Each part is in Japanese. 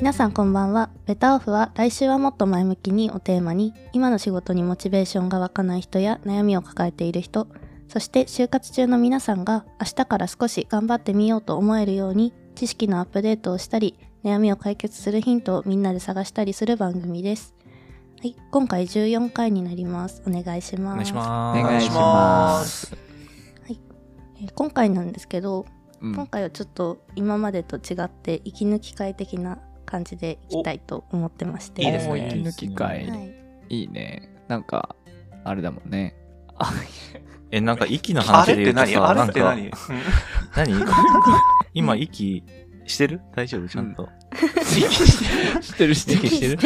皆さんこんばんは。ベタオフは来週はもっと前向きにをテーマに、今の仕事にモチベーションが湧かない人や悩みを抱えている人、そして就活中の皆さんが明日から少し頑張ってみようと思えるように、知識のアップデートをしたり、悩みを解決するヒントをみんなで探したりする番組です。はい、今回14回になります。お願いします。お願いしまおす。願いします。えー今回なんですけど、うん今回はちょっと今までと違って息抜き会的な感じでいきたいと思ってまして。いいですね息抜き会、はい。いいね。なんか、あれだもんね。あ、え、なんか息のあ話で言うとさ、何あれなんかって何、うん 何？今息してる？大丈夫？ちゃんと。知ってる知ってる息してる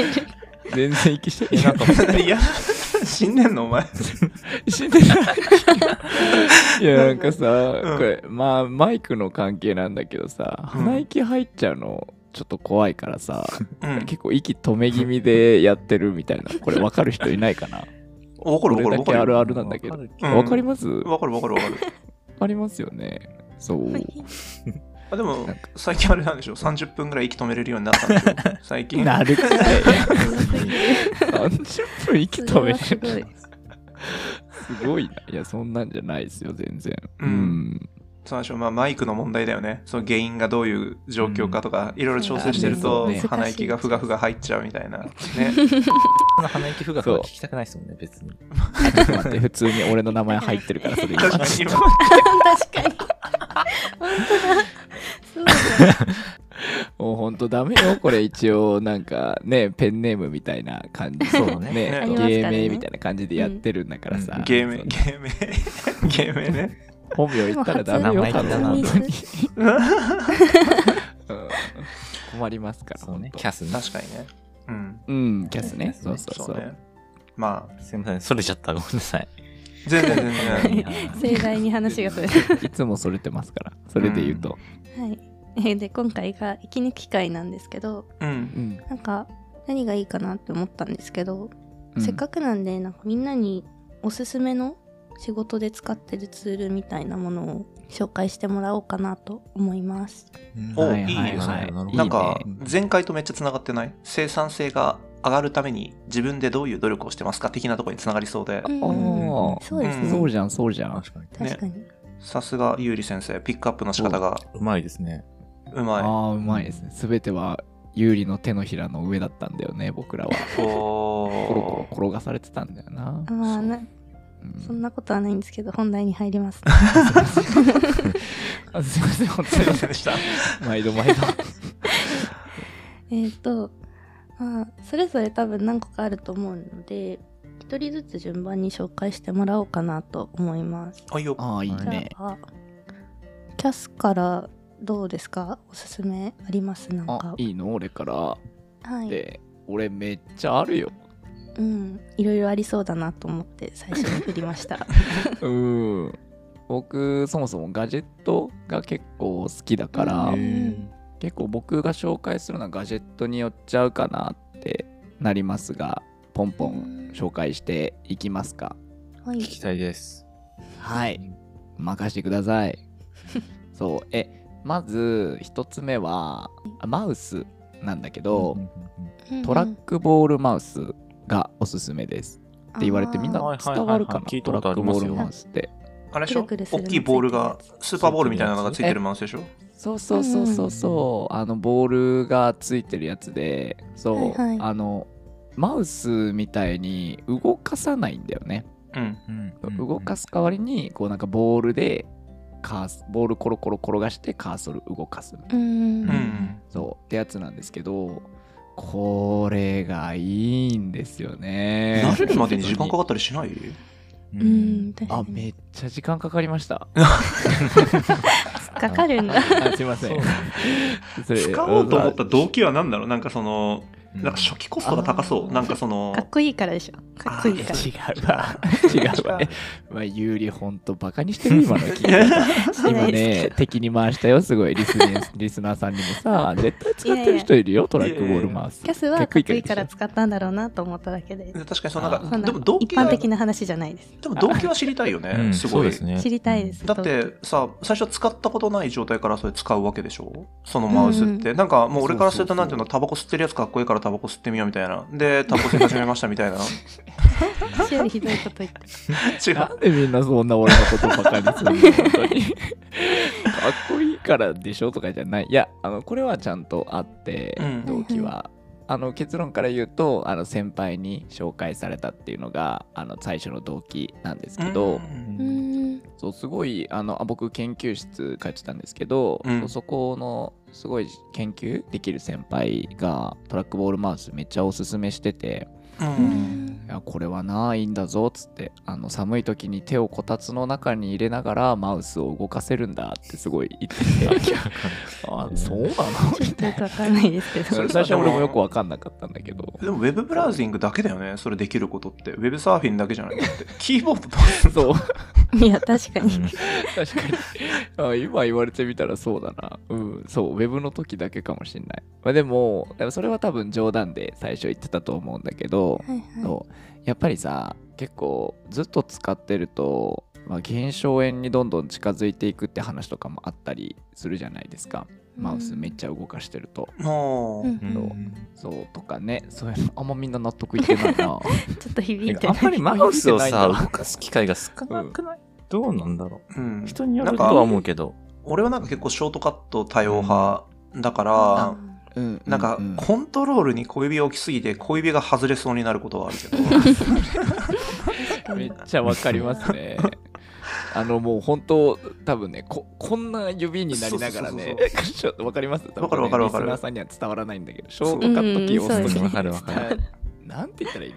全然息してる。え、なんか、いや、死んでんの？お前。知ってるいや、なんかさ、うんこれ、まあ、マイクの関係なんだけどさ、うん鼻息入っちゃうの、ちょっと怖いからさ、うん。結構息止め気味でやってるみたいな、これ分かる人いないかな？わかるわかる俺だけあわかるよ。るあるなんだけど。わかるうんわかります？わかるわかるわかる。ありますよね。そう。あでも最近あれなんでしょ ?30 分ぐらい息止めれるようになったんでしょ？最近。なるかい。30分息止めれはすごいな。いや、そんなんじゃないですよ、全然。ううんん。そうでしょまあ、マイクの問題だよね。その原因がどういう状況かとか、いろいろ調整してると、鼻息がふがふが入っちゃうみたいな。ね。鼻息ふがふが聞きたくないですもんね、別に。普通に俺の名前入ってるから、それ今確かに今、確かに。本当だ。そうだ。もうほんとダメよ、これ一応、なんかね、ペンネームみたいな感じ。そうだねね芸名みたいな感じでやってるんだからさ。うん芸名、芸名、芸名ね。本名言ったらダメよ、な本当に。うん困りますから、そうね、キャスね。確かにね。うん。うん、キャスね。そそううそうそう。ね。まあ、すいません、それちゃった。ごめんなさい。全然全然。盛大に話がそれいつもそれてますから、それで言うと。はい。えーで、今回が息抜き会なんですけど、うん。うん。なんか、何がいいかなって思ったんですけど、うんせっかくなんで、なんかみんなにおすすめの仕事で使ってるツールみたいなものを紹介してもらおうかなと思います。お、はいいいですね。なんかね、前回とめっちゃ繋がってない？生産性が上がるために自分でどういう努力をしてますか的なところに繋がりそうで、うんああ、そうですね。そうじゃん、そうじゃん。確かに。確かに。さすがゆうり先生、ピックアップの仕方がうまいですね。うまい。ああ、うまいですね。すべては、有利の手のひらの上だったんだよね、僕らは。コロコおロ転がされてたんだよな。まあな、うんそんなことはないんですけど、本題に入ります、あすいません、本すいま当せんでした。に。毎度毎度。えっと、まあ、それぞれ多分何個かあると思うので、一人ずつ順番に紹介してもらおうかなと思います。あ、よ。ああ、いいじね。キャスからどうですか？おすすめあります？なんあか、。いいの？俺から。はい。で、俺めっちゃあるよ。うん。いろいろありそうだなと思って最初に振りました。うん。僕、そもそもガジェットが結構好きだから、うん結構僕が紹介するのはガジェットによっちゃうかなってなりますが、ポンポン紹介していきますか。はい聞。きたいです。はい。任せてください。そう。え、まず一つ目は、あマウスなんだけど、トラックボールマウスがおすすめです。って言われてみんな伝わるかな？トラックボールマウスって。あれでしょ？くるくるするの大きいボールがスーパーボールみたいなのがついてるマウスでしょ？そうそうそうそうそう、あのボールがついてるやつでそう、はいはい。あのマウスみたいに動かさないんだよね、うん。動かす代わりにこうなんかボールでカースボールコロコロ転がしてカーソル動かすうん。うん。そう。ってやつなんですけどこれがいいんですよね。慣れるまでに時間かかったりしない？うん。確かに。あめっちゃ時間かかりました。かかるんだ。あすいません。それ使おうと思った動機は何だろう？なんかその、なんか初期コストが高そう。なんかそのか、っこいいからでしょかっこいいから 違うわ。違うわ。え、まあ、有利ほんとバカにしてる今の聞いた。今ね、敵に回したよ、すごい。リスニ リスナーさんにもさ、絶対使ってる人いるよ、トラックボール回す。キャスはかっこいいから使ったんだろうなと思っただけで確かにそのなんか、そんなでも動一機は、般的な話じゃないですでも動機は知りたいようね。んすごい。そうですね。知りたいですだってさ、最初使ったことない状態からそれ使うわけでしょ？そのマウスって。なんかもう俺からするとなんていうの、タバコ吸ってるやつかっこいいからタバコ吸ってみようみたいな。で、タバコ吸い始めましたみたいな。私よりひどいこと言って違う。なんでみんなそんな俺のことバカにするの？本当に。かっこいいからでしょとかじゃない。いや、あの、これはちゃんとあってうん、動機は。あの結論から言うとあの先輩に紹介されたっていうのがあの最初の動機なんですけど、うーんそうすごいあのあ僕研究室通ってたんですけど、うん。そこのすごい研究できる先輩がトラックボールマウスめっちゃおすすめしててう。うん。んいやこれはないいんだぞっつって。あの寒い時に手をこたつの中に入れながらマウスを動かせるんだってすごい言ってて。あそうなの？ちょっとよくわかんないですけど。それ最初俺もよく分かんなかったんだけど。でもウェブブラウジングだけだよね、それできることって。ウェブサーフィンだけじゃないだって。キーボードとそう。いや確かに。うん。確かに。あ今言われてみたらそうだな。うん。そうウェブの時だけかもしんない、まあ、でもでもそれは多分冗談で最初言ってたと思うんだけど、はいはい。やっぱりさ結構ずっと使ってると、まあ、減少円にどんどん近づいていくって話とかもあったりするじゃないですか。マウスめっちゃ動かしてると、もう、うん。う。んそうとかね。そういうのあんまみんな納得いってないな。ちょっと響いてない。あんまりマウスをさ、動かす機会が少なくない、どうなんだろう。ん。う。人によなんかるとは思うけど。俺はなんか結構ショートカット多用派だから、あうん。なんかうんコントロールに小指を置きすぎて小指が外れそうになることはあるけど。めっちゃわかりますね。あのもう本当多分ねここんな指になりながらねそうちょっとわかります？わかるわかるわかる。リスナーさんには伝わらないんだけどショートカットキーを押すとわ。かるわかる。なんて言ったらいい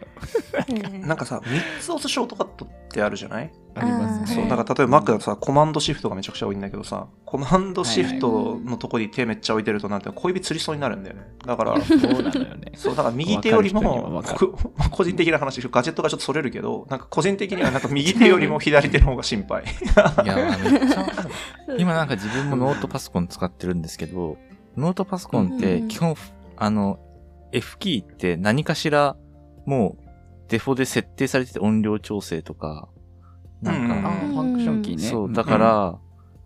の？うん。なんかさ3つ押すショートカットってあるじゃない？ありますね。そうなんか例えば Mac だとさコマンドシフトがめちゃくちゃ多いんだけどさコマンドシフトのとこに手めっちゃ置いてるとなんて小指つりそうになるんだよねだからそうなのよね。そうだから右手よりも個人的な話ガジェットがちょっとそれるけどなんか個人的にはなんか右手よりも左手の方が心配いや、めっちゃわかる。今なんか自分もノートパソコン使ってるんですけど、ノートパソコンって基本、あの、F キーって何かしらもうデフォで設定されてて音量調整とか、なんうんか、あーファンクションキーね。そう、だから、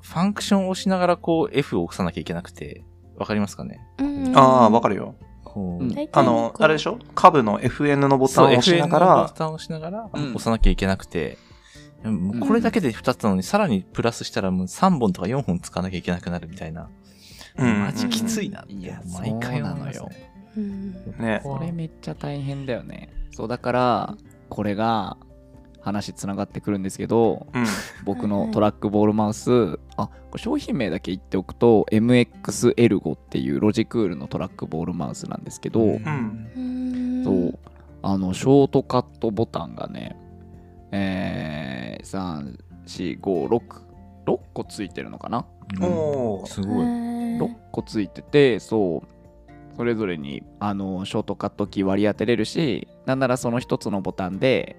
ファンクションを押しながらこう F を押さなきゃいけなくて、わかりますかね？うん。ああわかるよ。あのあれでしょ？株の FN のボタンを押しな FN がのボらタンを押しながらうん。押さなきゃいけなくて、これだけで2つなのに、さらにプラスしたらもう3本とか4本使わなきゃいけなくなるみたいな。うん。マジきついなって、いや毎回なのよ。ね。これめっちゃ大変だよね。そうだからこれが話つながってくるんですけどうん。僕のトラックボールマウスあこれ商品名だけ言っておくと MX エルゴっていうロジクールのトラックボールマウスなんですけど、ん。うん。そう。あのショートカットボタンがねえー、3456 6個ついてるのかな？うん。すごい。6個ついててそう。それぞれにあのショートカットキー割り当てれるしなんならその一つのボタンで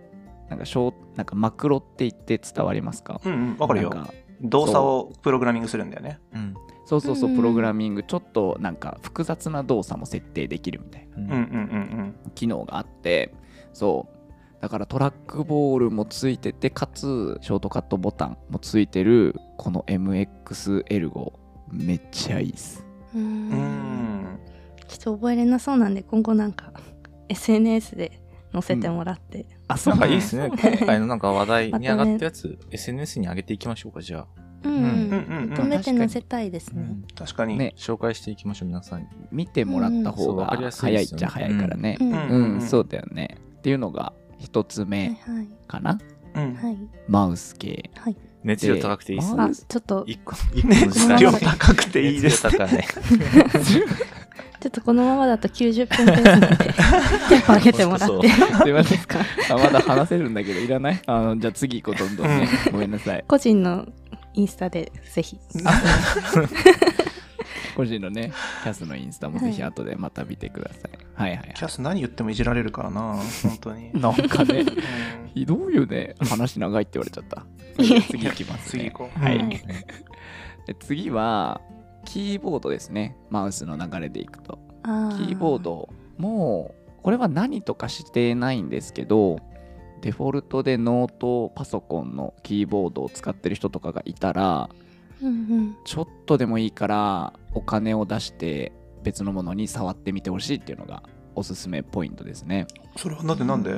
なんかショーなんかマクロって言って伝わりますか？うんうんわかるよ。なんか動作をプログラミングするんだよね。う。ん。そうそうそううんプログラミング。ちょっとなんか複雑な動作も設定できるみたいな。うんうんうんうん。機能があって。そう。だからトラックボールもついててかつショートカットボタンもついてるこの MX エルゴめっちゃいいっす。ううん。うんんちょっと覚えれなそうなんで今後なんか SNS で載せてもらって、あなんかいいですね。今回のなんか話題に上がったやつ、SNS に上げていきましょうか、じゃあ。うん。うんうんうんまとめて載せたいですね、確かに。ね。紹介していきましょう、皆さんに。見てもらったうん。方が早いっちゃ早いからね。うん。ううんん、そうだよね。っていうのが一つはい目はい。かな。うんはい。マウス系。はい熱量高くていいですでね。あちょっと一個、一熱量高くていいです高いね。ちょっとこのままだと90分ペースなんでテンポ上げてもらってそうすいませんいいですかあまだ話せるんだけど、いらない？あのじゃあ次行こう、どんどんね。ごめんなさい。個人のインスタでぜひ個人のね、キャスのインスタもぜひ後でまた見てください。はいはい、はいキャス何言ってもいじられるからな、本当に。なんかね、うんひどいよね。話長いって言われちゃった？次行きます、ね。次行こう。はい 次は、キーボードですね。マウスの流れでいくと。あキーボードも、これは何とかしてないんですけど、デフォルトでノートパソコンのキーボードを使ってる人とかがいたら、うんうんちょっとでもいいからお金を出して別のものに触ってみてほしいっていうのがおすすめポイントですね。それはなんでなんで？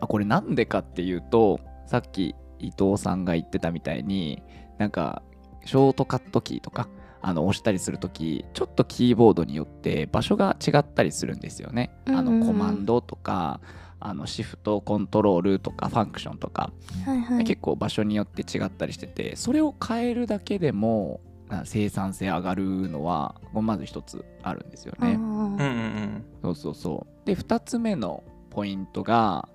あこれなんでかっていうとさっき伊藤さんが言ってたみたいになんかショートカットキーとかあの押したりするときちょっとキーボードによって場所が違ったりするんですよね。あのコマンドとかあのシフトコントロールとかファンクションとか、はいはい結構場所によって違ったりしててそれを変えるだけでもな生産性上がるのはまず一つあるんですよね。あうんーうんそうそうそう。で、2つ目のポイントが、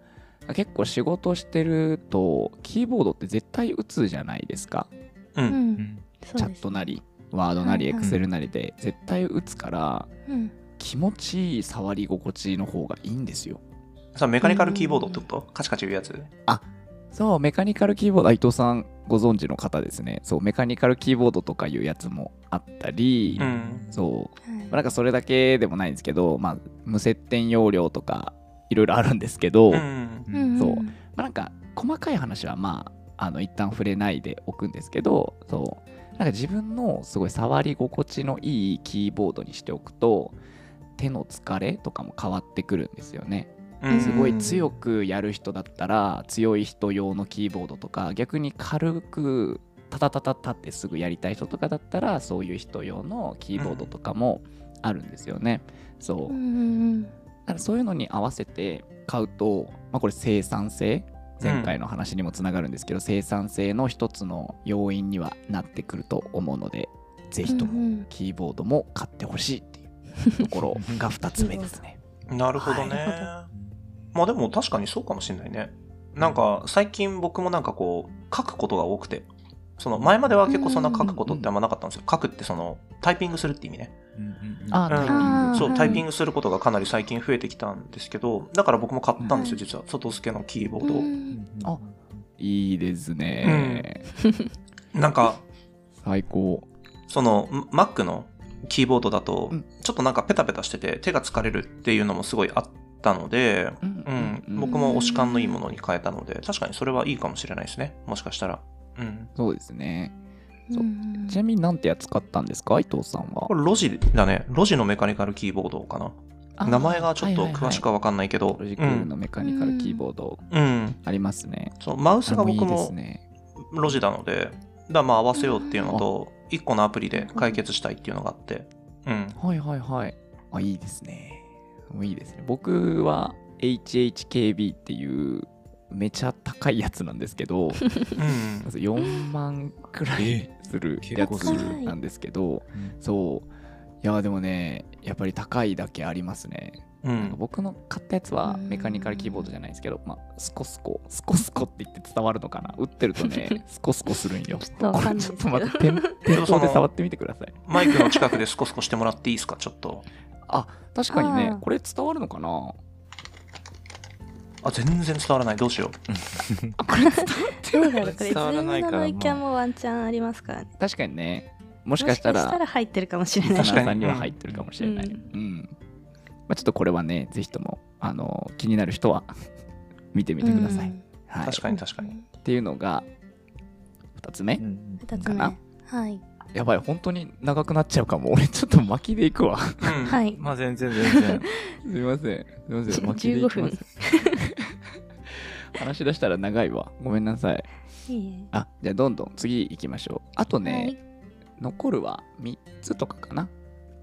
結構仕事してると、キーボードって絶対打つじゃないですか。うん。チャットなり、ワードなり、エクセルなりで絶対打つから、うん気持ちいい触り心地の方がいいんですよ。さメカニカルキーボードってこと？カチカチ言うやつ？そう、メカニカルキーボード、あ伊藤さんご存知の方ですね。そう、メカニカルキーボードとかいうやつもあったり、うん。そう、はい。まあなんかそれだけでもないんですけど、まあ、無接点容量とかいろいろあるんですけど、うん。うんそう。まあ、なんか細かい話はまああの一旦触れないでおくんですけどそう。なんか自分のすごい触り心地のいいキーボードにしておくと手の疲れとかも変わってくるんですよね。うんすごい強くやる人だったら強い人用のキーボードとか逆に軽くタタタタタってすぐやりたい人とかだったらそういう人用のキーボードとかもあるんですよね。そう。だからそういうのに合わせて買うと、まあ、これ生産性前回の話にもつながるんですけど、生産性の一つの要因にはなってくると思うのでぜひともキーボードも買ってほしいっていうところが2つ目ですね。なるほどね。はまあでも確かにそうかもしれないね。なんか最近僕もなんかこう書くことが多くて、その前までは結構そんな書くことってあんまなかったんですよ。書くってそのタイピングするって意味ね。あそう、はいタイピングすることがかなり最近増えてきたんですけど、だから僕も買ったんですよ、はい実は。外付けのキーボーうドを。んあいいですね。なんか、最高。その Mac のキーボードだとうん、ちょっとなんかペタペタしてて手が疲れるっていうのもすごいあったので、うんうん、僕も押し感のいいものに変えたので、確かにそれはいいかもしれないですね。もしかしたら。うん。そうですね。そううんちなみに何てやつ買ったんですか？伊藤さんはこ。れロジだね。ロジのメカニカルキーボードかな。あ名前がちょっと詳しくははわかんないけど。ロジクールのメカニカルキーボードうん。うん。ありますね。そう、マウスが僕もすね。ロジなので、だまあ合わせようっていうのと、1個のアプリで解決したいっていうのがあって。うん。はいはいはい。あ、いいですね。もういいですね。僕は HHKB っていうめちゃ高いやつなんですけど、うんま。ず4万くらいするやつなんですけど、そう。いや、でもね、やっぱり高いだけありますね。うん。僕の買ったやつはうんメカニカルキーボードじゃないんですけど、まあ、スコスコ、スコスコって言って伝わるのかな？打ってるとね、スコスコするんよ。ちょっとちょっと待って、店店頭で触ってみてください。マイクの近くでスコスコしてもらっていいですか？ちょっと。あ、確かにねこれ伝わるのかな？あ、全然伝わらない。どうしよう。どうだろうこれズ伝わらないームのノイキャンもワンチャンありますからね。確かにね、もしもかしたら、入ってるかもしれない。確かにーさんには入ってるかもしれない。ううん。ん。まあ、ちょっとこれはね、ぜひとも、あの、気になる人は 見てみてください。うん。はい。確かに確かに。っていうのが、2つ目、二つ目。かな。はいやばい、本当に長くなっちゃうかも。俺、ちょっと巻きでいくわ。うん。はいまあ全然全然。すみません。すみません。巻きでいきます。話し出したら長いわ。ごめんなさい。いあ、じゃあどんどん次行きましょう。あとね、はい残るは3つとかかな。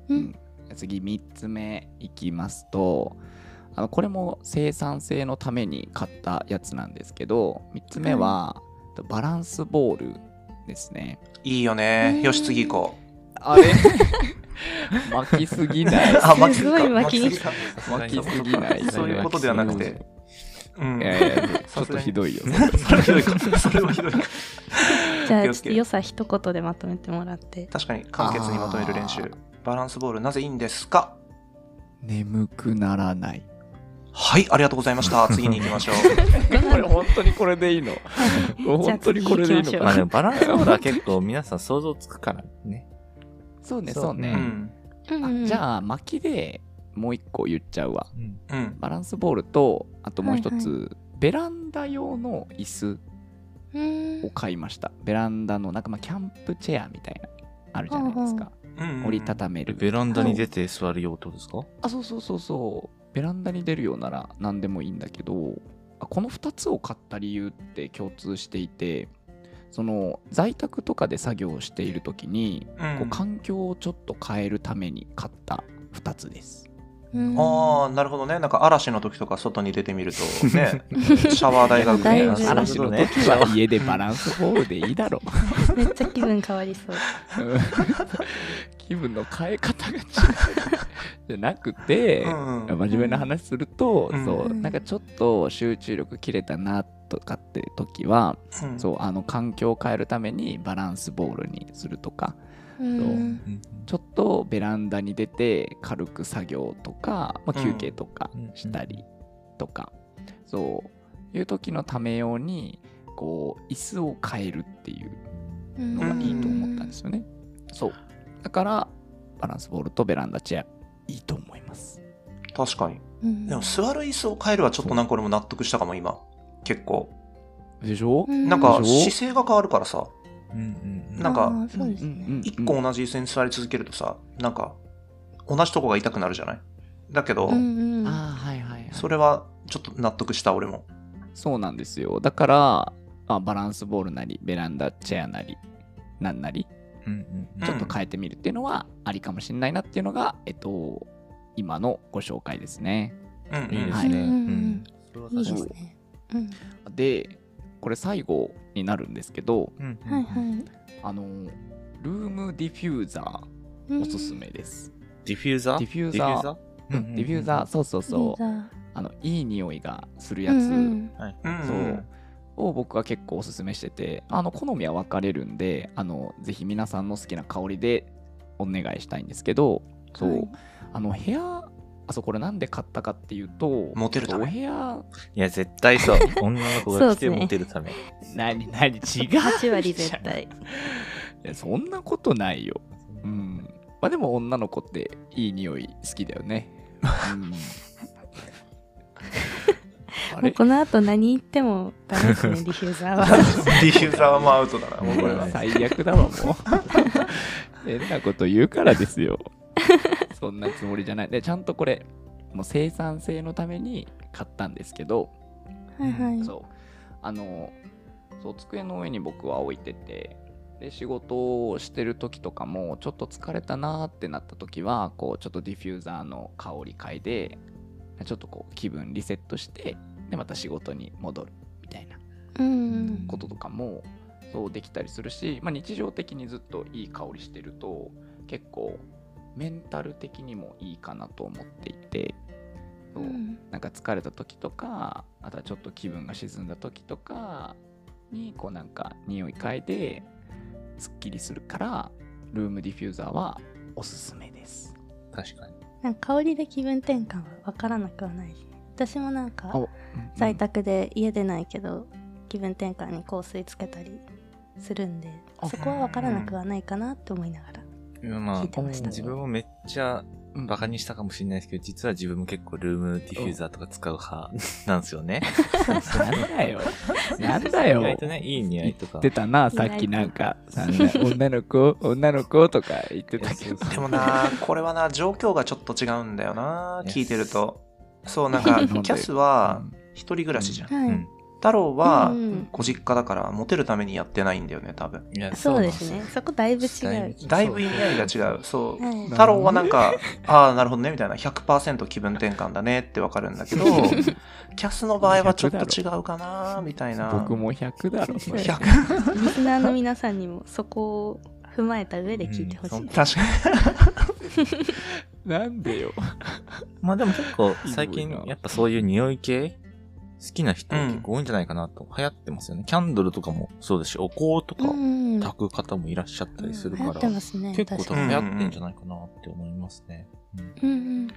うん次3つ目いきますと、あのこれも生産性のために買ったやつなんですけど、3つ目は、バランスボールですね。いいよね。よし、次行こあれ？巻きすぎない。う。あ、巻きすごい巻きぎた巻きすぎない。そういうことではなくて。うんい。やいやちょっとひどいよ。それはひどいか。それはひどい。じゃあオッケーオッケー良さ一言でまとめてもらって確かに簡潔にまとめる練習。バランスボールなぜいいんですか？眠くならない。はい、ありがとうございました。次に行きましょう。これ本当にこれでいいの？本当にこれでいいのかあでもバランスボールは結構皆さん想像つくからね。そうね、そうね。うん。あじゃあ、巻きでもう一個言っちゃうわ。うん。うん。バランスボールと、あともう一つ、はいベランダ用の椅子うんを買いました。ベランダの、なんかまあキャンプチェアみたいな、あるじゃないですか。うん折りたためる。ベランダに出て座る用途ですか？あ、そうそうそうそう。ベランダに出るようなら何でもいいんだけど、あこの2つを買った理由って共通していて、その在宅とかで作業をしている時に、うんこう環境をちょっと変えるために買った2つです。うんああ、なるほどね。なんか嵐の時とか外に出てみると、ね、シャワー代がだいぶあ嵐の時は家でバランスボールでいいだろめっちゃ気分変わりそう。う。気分の変え方が違う。じゃなくて、うんうん。真面目な話すると、うん。そうなんかちょっと集中力切れたなとかって時は、うん。そうあの環境を変えるためにバランスボールにするとかうん。ちょっとベランダに出て軽く作業とか、まあ、休憩とかうん。したりとか、そう。いう時のため用にこう椅子を変えるっていうのがいいと思ったんですよね。そう。だからバランスボールとベランダチェアいいと思います。確かに。うんでも座る椅子を変えるはちょっとなんか俺も納得したかも、今。結構。でしょ、うんなんか姿勢が変わるからさ、うんうんうんなんか。一個同じ椅子に座り続けるとさ、なんか、同じとこが痛くなるじゃない？だけど、それはちょっと納得した俺も。そうなんですよだから、まあ、バランスボールなりベランダチェアなりなんなり？ちょっと変えてみるっていうのはありかもしれないなっていうのが、えっと今のご紹介ですね。うんい。いいですね。ですね。うん。でこれ最後になるんですけどうんうんはいはい。あのルームディフューザーおすすめです、ディフューザー？ディフューザー。うんディフューザー。そうそうそう。うあのいい匂いがするやつ、うんうんはい。うん。そうを僕は結構おすすめしててあの好みは分かれるんであのぜひ皆さんの好きな香りでお願いしたいんですけどそう、はい。あの部屋あそうこれなんで買ったかっていうとモテるため。お部屋いや、絶対そう。女の子が来てモテるため。何何違う8割絶対。いやそんなことないよ。うん。まあでも女の子っていい匂い好きだよね。うんもうこの後何言ってもダメですね、ディフューザーは。ディフューザーはもうアウトだな、もうこれは。最悪だわもう。変なこと言うからですよ。そんなつもりじゃない。でちゃんとこれもう生産性のために買ったんですけど、はいはい。そう。あのそう机の上に僕は置いてて。で仕事をしてる時とかもちょっと疲れたなーってなった時はこうちょっとディフューザーの香り嗅いでちょっとこう気分リセットしてでまた仕事に戻るみたいなうんこととかもそうできたりするし、まあ、日常的にずっといい香りしてると結構メンタル的にもいいかなと思っていてそううんなんか疲れた時とかあとはちょっと気分が沈んだ時とかにこうなんか匂い嗅いですっきりするからルームディフューザーはおすすめです。確かに。なんか香りで気分転換は分からなくはないし私もなんかうん在宅で家出ないけど気分転換に香水つけたりするんであそこは分からなくはないかなって思いながら聞いてましたあ、自分もめっちゃうんバカにしたかもしれないですけど、実は自分も結構ルームディフューザーとか使う派 なんですよね。なんだよ。なんだよ。意外とね、いい匂いとか。言ってたな、さっきなんか、なんか女の子、女の子とか言ってたけど。でもな、これはな、状況がちょっと違うんだよな、聞いてると。そう、なんか、キャスは一人暮らしじゃん。はい、うん。太郎はうんご実家だから、モテるためにやってないんだよね、多分。そうですねそこだいぶ違うぶだいぶ意味合いが違う。そう。はい太郎はなんか、ああ、なるほどね、みたいな、100%気分転換だねってわかるんだけど、キャスの場合はちょっと違うかな、みたいな。僕も100だろ、それ。100。リスナーの皆さんにもそこを踏まえた上で聞いてほしい、うん確か なんでよ。まあでも結構 最近やっぱそういう匂い系好きな人結構多いんじゃないかなと、流行ってますよね。キャンドルとかもそうですし、お香とかうん。炊く方もいらっしゃったりするから、結構多分流行ってんじゃないかなって思いますね。うん。うん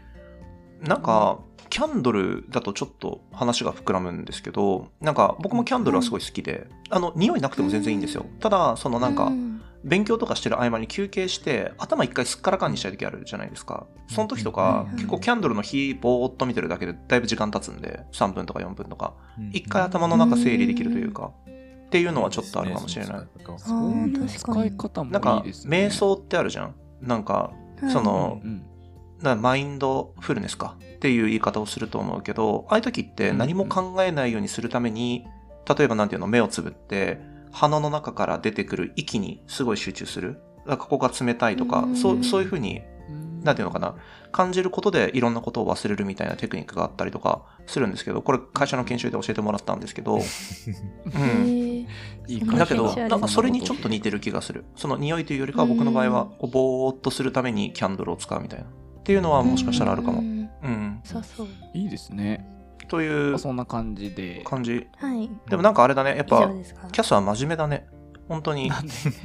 うん。なんか、キャンドルだとちょっと話が膨らむんですけど、なんか僕もキャンドルはすごい好きで、あの、匂いなくても全然いいんですよ。ただ、そのなんか、勉強とかしてる合間に休憩して、頭一回すっからかんにしたい時あるじゃないですか。その時とかうん、結構キャンドルの火ぼーっと見てるだけでだいぶ時間経つんで、3分とか4分とか、一回頭の中整理できるというか、っていうのはちょっとあるかもしれない。あそうい使い方もなんかいいです、ね。瞑想ってあるじゃん。なんか、そのうんなマインドフルネスか。っていう言い方をすると思うけど、ああいう時って何も考えないようにするために、例えばなんていうの、目をつぶって、鼻の中から出てくる息にすごい集中する。ここが冷たいとかう、んそうそういうふうに、うんなんていうのかな、感じることでいろんなことを忘れるみたいなテクニックがあったりとかするんですけど、これ会社の研修で教えてもらったんですけど、うん。だけど、なんかそれにちょっと似てる気がする。その匂いというよりかは僕の場合は、こうぼーっとするためにキャンドルを使うみたいな。っていうのはもしかしたらあるかも。うんうん。そうそういいですね。というそんな感じで。感じ。はいでもなんかあれだね。やっ以ぱキャスは真面目だね。本当に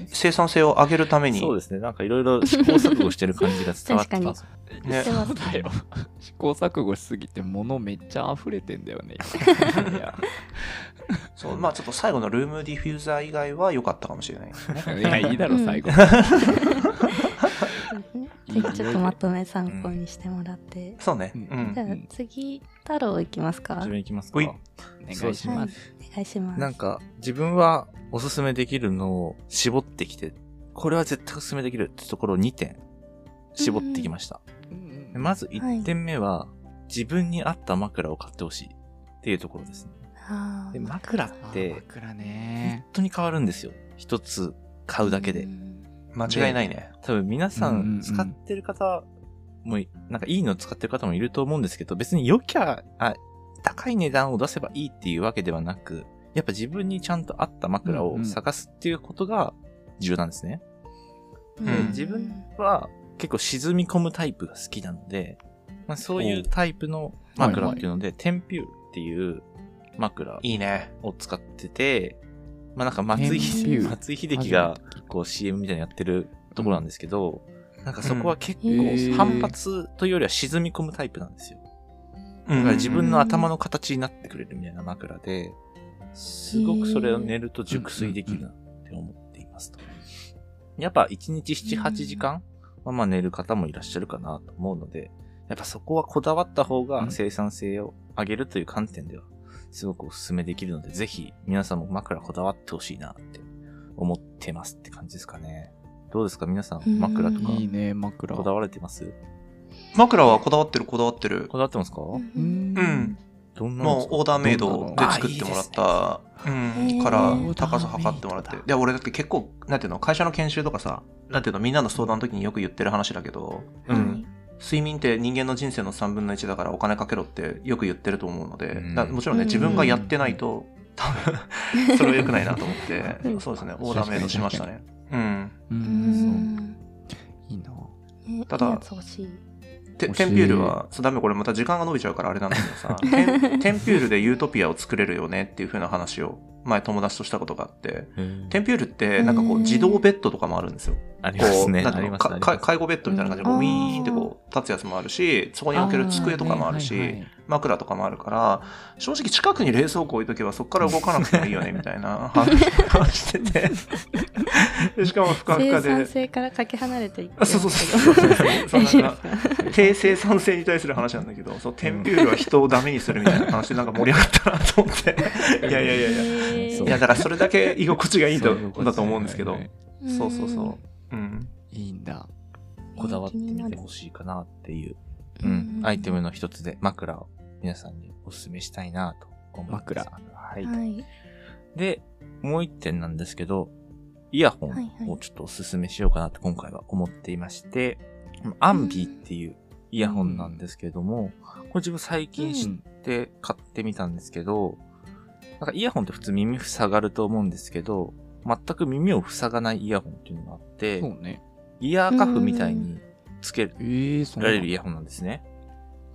生産性を上げるために。そうですね。なんかいろいろ試行錯誤してる感じが伝わってます。ねそうだよ。試行錯誤しすぎて物めっちゃ溢れてんだよね。今いやそう、まあちょっと最後のルームディフューザー以外は良かったかもしれないですね。いや、いいだろ、うん最後。ぜひちょっとまとめ参考にしてもらって、そうね。ううんんじ。ゃあ次太郎いきますか？自分いきますかほい。お願いしはいます。お願いしますなんか、自分はおすすめできるのを絞ってきて、これは絶対おすすめできるってところを2点絞ってきました。うんでまず1点目は、自分に合った枕を買ってほしいっていうところですね。で枕っあて、枕本ね。当に変わるんですよ。一つ買うだけでう。ん間違いないね。多分皆さうんうんうんん使ってる方も、なんかいいの使ってる方もいると思うんですけど、別に良きゃ、あ、高い値段を出せばいいっていうわけではなく、やっぱ自分にちゃんと合った枕を探すっていうことが重要なんですね。でうん自分は結構沈み込むタイプが好きなので、まあ、そういうタイプの枕っていうので、テンピュールっていう枕いいね。を使ってて、まあなんか松井松井秀喜がこう CM みたいなのやってるところなんですけど、なんかそこは結構反発というよりは沈み込むタイプなんですよ。うん。だから自分の頭の形になってくれるみたいな枕で、すごくそれを寝ると熟睡できるなって思っていますと。やっぱ1日7、8時間はまあ寝る方もいらっしゃるかなと思うので、やっぱそこはこだわった方が生産性を上げるという観点では、すごくお勧めできるので、ぜひ皆さんも枕こだわってほしいなって思ってますって感じですかね。どうですか？皆さんうん。枕とか。いいね、枕。こだわれてます？枕はこだわってるこだわってる。こ。だわってますか？うん。うん。どんなの？もうオーダーメイドで作ってもらった、うん、から高さ測ってもらって。で、俺だって結構、なんていうの、会社の研修とかさ、なんていうの、みんなの相談の時によく言ってる話だけど、うん。睡眠って人間の人生の3分の1だからお金かけろってよく言ってると思うので、うんだもちろんね、うん自分がやってないと、多分、それは良くないなと思ってう、んそうですね、オーダーメイドしましたね。うん。う。うんんいいな。ねただテンピュールは、そうダメこれまた時間が伸びちゃうからあれなんだけどさ、テンピュールでユートピアを作れるよねっていう風な話を前友達としたことがあって、テンピュールってなんかこう自動ベッドとかもあるんですよ。ありますね。こうなんかか介護ベッドみたいな感じでウィーンってこう立つやつもあるし、そこに置ける机とかもあるし、枕とかもあるから、正直近くに冷蔵庫置いとけばそこから動かなくてもいいよねみたいな 話をしてて。でしかもふかふか生産で。性からかけ離れていってあそうそうそうそうそうそうなんか低生産性に対する話なんだけど、そう、テンピュールは人をダメにするみたいな話でなんか盛り上がったなと思って。いやいやいやいや。いや、だからそれだけ居心地がいいとだと思うんですけどそうそうそう。うん。いいんだ。こだわってみてほしいかなっていう、うん、アイテムの一つで枕を皆さんにお勧めしたいなと思います。枕はい。はいで、もう一点なんですけど、イヤホンをちょっとお勧めしようかなと今回は思っていまして、アンビーっていうイヤホンなんですけども、これ自分最近知って買ってみたんですけど、なんかイヤホンって普通耳塞がると思うんですけど、全く耳を塞がないイヤホンっていうのがあって、そうね。イヤーカフみたいにつけられるイヤホンなんですね。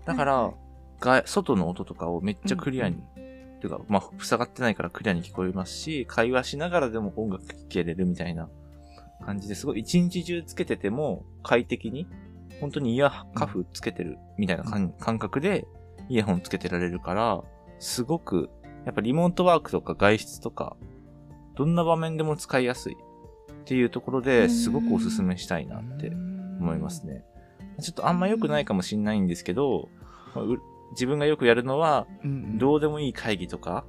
だから、が外の音とかをめっちゃクリアに、っていうか、まあ、塞がってないからクリアに聞こえますし、会話しながらでも音楽聴けれるみたいな感じですごい一日中つけてても快適に本当にイヤカフつけてるみたいな感感覚でイヤホンつけてられるから、すごく、やっぱリモートワークとか外出とか、どんな場面でも使いやすいっていうところですごくおすすめしたいなって思いますね。ちょっとあんま良くないかもしんないんですけど、自分がよくやるのは、うん。どうでもいい会議とか、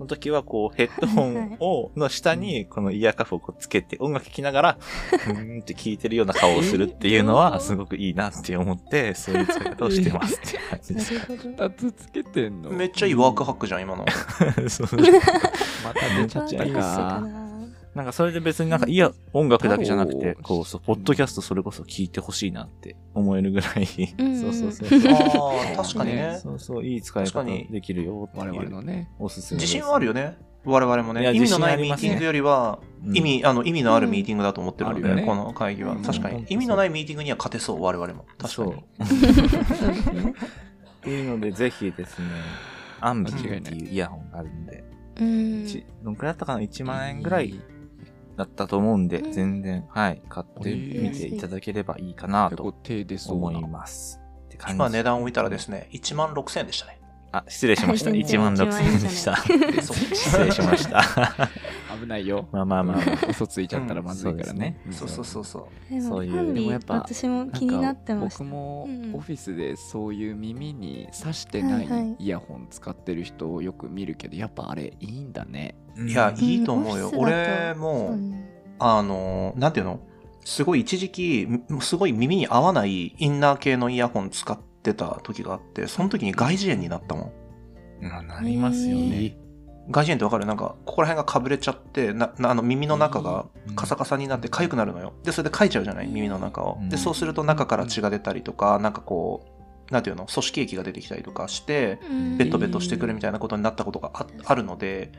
の時はこうヘッドホンを、の下にこのイヤーカフをこうつけて音楽聴きながら、ふーんって聞いてるような顔をするっていうのはすごくいいなって思って、そういう使い方をしてますって感じです。なるほど。二つつけてんの？めっちゃいいワークハックじゃん、今の。そう また出ちゃったかななんかそれで別になんかいや、音楽だけじゃなくて、こう、そう、ポッドキャストそれこそ聞いてほしいなって思えるぐらい、うん そうそうそう。ああ、確かにね。そうそう、いい使い方できるよって我々のねおすすめ。自信はあるよね。我々もね。意味のないミーティングよりは、うん意味、あの、意味のあるミーティングだと思ってるので、この会議は。うん確かに。意味のないミーティングには勝てそう、我々も。確か。に。っていうので、ぜひですね、アンビっていうイヤホンがあるんで、うん。ちどんくらいだったかな ?1 万円ぐらいだったと思うんで、うん全然、はい、買ってみていただければいいかなと思ないます。って感じ今値段置いたらですね、1万6000円でしたね。あ、失礼しました。全然1万6000円でした。失礼しました。危ないよ。まあまあまあ。まあ。嘘ついちゃったらまずいからね。そうそうそうそう。そう。いうでもやっぱ私も気になってました。僕もうんオフィスでそういう耳に挿してないイヤホン使ってる人をよく見るけどやっぱあれいいんだね。いや、いいと思うよ。俺も、うん。あの、なんていうの？すごい一時期、むすごい耳に合わないインナー系のイヤホン使ってた時があって、その時に外耳炎になったもん。まあ、なりますよね。外耳炎ってわかる？なんか、ここら辺がかぶれちゃって、な、なあの耳の中がカサカサになって痒くなるのよ。で、それでかいちゃうじゃない？耳の中を。で、うんそうすると中から血が出たりとか、なんかこう、なんていうの？組織液が出てきたりとかして、うんベッドベッドしてくるみたいなことになったことがああるので、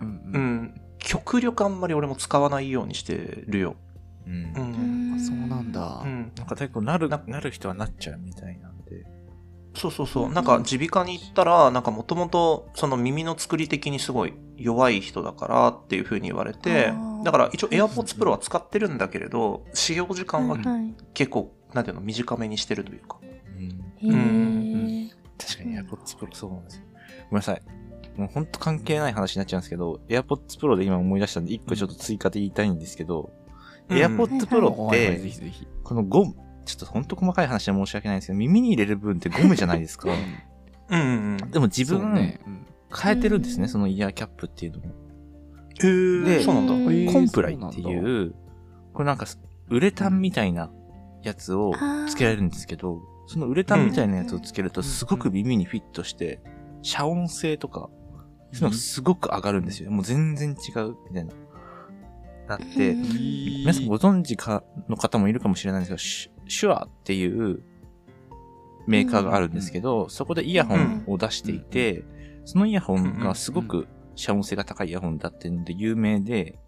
うん極力あんまり俺も使わないようにしてるよ。うんう。。うんそうなんだうん。なんか結構なるな、なる人はなっちゃうみたいな。そうそうそう。なんか耳鼻科に行ったら、なんかもともとその耳の作り的にすごい弱い人だからっていう風に言われてだから一応 AirPods Pro は使ってるんだけれど、使用時間ははい結構、なんていうの、短めにしてるというか。うん。確かに AirPods Pro そうなんですよ。ごめんなさい。もうほんと関係ない話になっちゃうんですけど、AirPods Pro で今思い出したんで、一個ちょっと追加で言いたいんですけど、うん AirPods Pro っはいはいぜて、ひぜひこのゴム、ちょっとほんと細かい話で申し訳ないんですけど、耳に入れる分ってゴムじゃないですか。うんうんうん。でも自分、ねうん変えてるんですね、うんそのイヤーキャップっていうのも。へーでそうなんだ。コンプライっていう、これなんかウレタンみたいなやつをつけられるんですけど、そのウレタンみたいなやつをつけるとすごく耳にフィットして、遮音性とか、そういうのがすごく上がるんですよ。もう全然違うみたいな。なって、うん皆さんご存知かの方もいるかもしれないんですが、シュシュアっていうメーカーがあるんですけど、そこでイヤホンを出していて、そのイヤホンがすごく遮音性が高いイヤホンだっていうので有名で、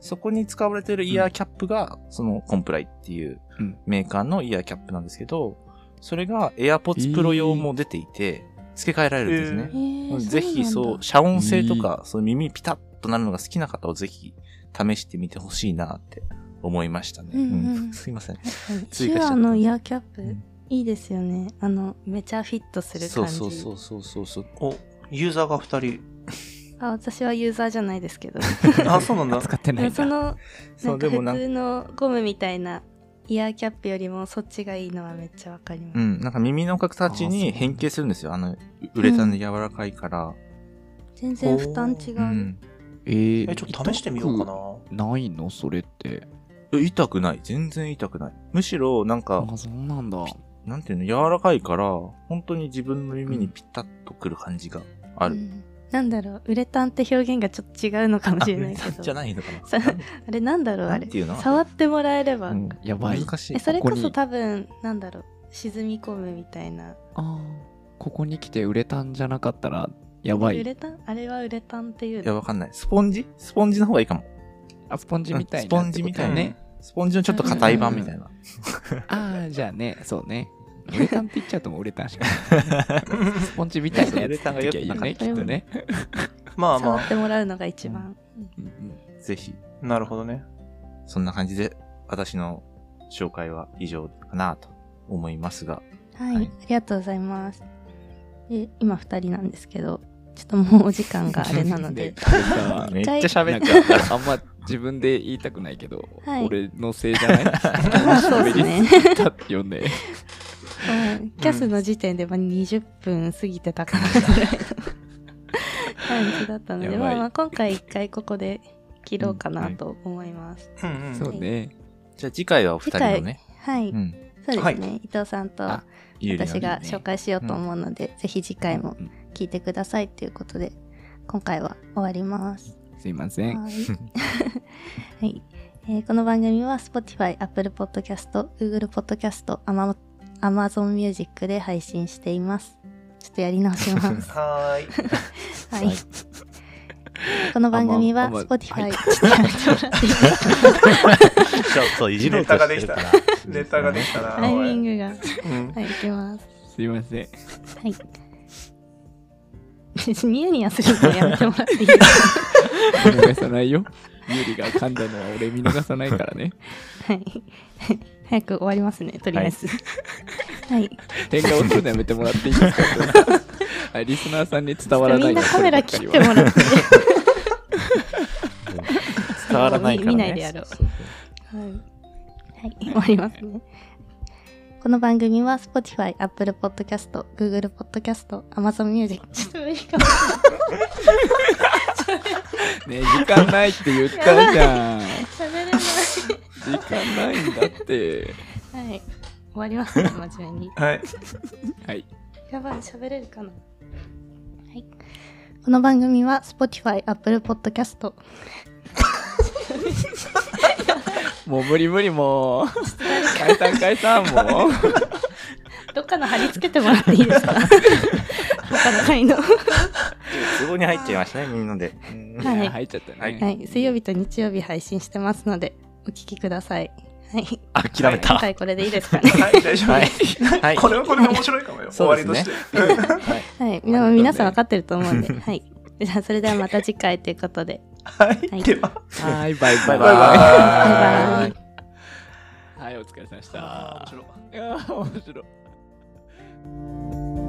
そこに使われているイヤーキャップが、そのコンプライっていううん。メーカーのイヤーキャップなんですけど、それが AirPods Pro 用も出ていて、付け替えられるんですね。へーぜひそう、遮音性とか、その耳ピタッとなるのが好きな方はぜひ試してみてほしいなって思いましたね。うんうん すいません。シ追加しのイヤーキャップ、うんいいですよね。あの、めちゃフィットするそう感じ。そうそうそうそうそう。お、ユーザーが二人。あ、私はユーザーじゃないですけど。あ、そうなんだ。使ってないその、そなんか普通のゴムみたいなイヤーキャップよりもそっちがいいのはめっちゃわかります。うん、なんか耳の形に変形するんですよ。あの、ウレタンで柔らかいから。全然負担違う。うん。えーえ、ちょっと試してみようかな。な。ないの？それって。え痛くない？全然痛くない。むしろ、なんか、あ、そうなんだ。なんていうの、柔らかいから、本当に自分の耳にピタッとくる感じがある。うんなんだろう、ウレタンって表現がちょっと違うのかもしれないけど。あじゃないのかさな。あれなんだろう、あれなんていうの？触ってもらえれば。うんやばい。難しいえ、。それこそ多分、なんだろう、沈み込むみたいな。あーここに来てウレタンじゃなかったらやばい。ウレタンあれはウレタンっていういや、のわかんない。スポンジ？スポンジの方がいいかも。あ、スポンジみたいなスポンジみたいなね。スポンジのちょっと硬い版みたいな。ああ、じゃあね、そうね。ウレタンって言っちゃうともうウレタンしかない。スポンジみたいなやつって言っときゃいいよね、きっとね。まあま触ってもらうのが一番。うんうんぜひ、あ、なるほどね。そんな感じで、私の紹介は以上かなと思いますが。はい、はい、ありがとうございます。で今2人なんですけど、ちょっともうお時間があれなので。めっちゃ喋っちゃった。あんま自分で言いたくないけど、はい、俺のせいじゃない？そうですね。よね。キャスの時点でまあ20分過ぎてたかなぐらいの感じだったので、まあ、まあ今回一回ここで切ろうかなと思います。そうね。じゃあ次回はお二人のね。はい。うん、そうですね、はい、伊藤さんと私が紹介しようと思うので、ねうん、ぜひ次回も聞いてくださいということで、今回は終わります。すいません。はい。はい、えー、この番組は Spotify、Apple Podcast、Google Podcast、Amazon Music で配信しています。ちょっとやり直します。はい。はい。この番組は Spotify、ちょっといじろうとしてるから。ネタができたな。タイミングが。はい、いきます。すいません。はい。ニヤニヤするのやめてもらっていいですか？見逃さないよ。ゆりが噛んだのは俺見逃さないからね。はい。早く終わりますね、とりあえず。はい。変顔するのやめてもらっていいですか？はい、リスナーさんに伝わらないみんなカメラ切ってもらって。伝わらないから、ね、見ないでやろう。はい。はい、終わりますね。この番組は Spotify、Apple Podcast、Google Podcast、Amazon Music。ちょっと無理かも。ね時間ないって言ったじゃん。喋れない。時間ないんだって。はい。終わりますね、真面目に。はい。はい。やばい、喋れるかな。はい。この番組は Spotify、Apple Podcast、もう無理無理もう。解散解散もう。どっかの貼り付けてもらっていいですか？他の回の。都合に入っちゃいましたね、みんなで。はい。入っちゃったね。はい。水曜日と日曜日配信してますので、お聞きください。はい。諦めた。今回これでいいですかね？はい、大丈夫。はい。これはこれで面白いかもよ。終わりとして。はい。皆さん分かってると思うんで。はい。じゃあ、それではまた次回ということで。はい。では。はい、バイバイ。バイバイ。バイバイ。はい、お疲れ様でした。面白い。いや、面白い。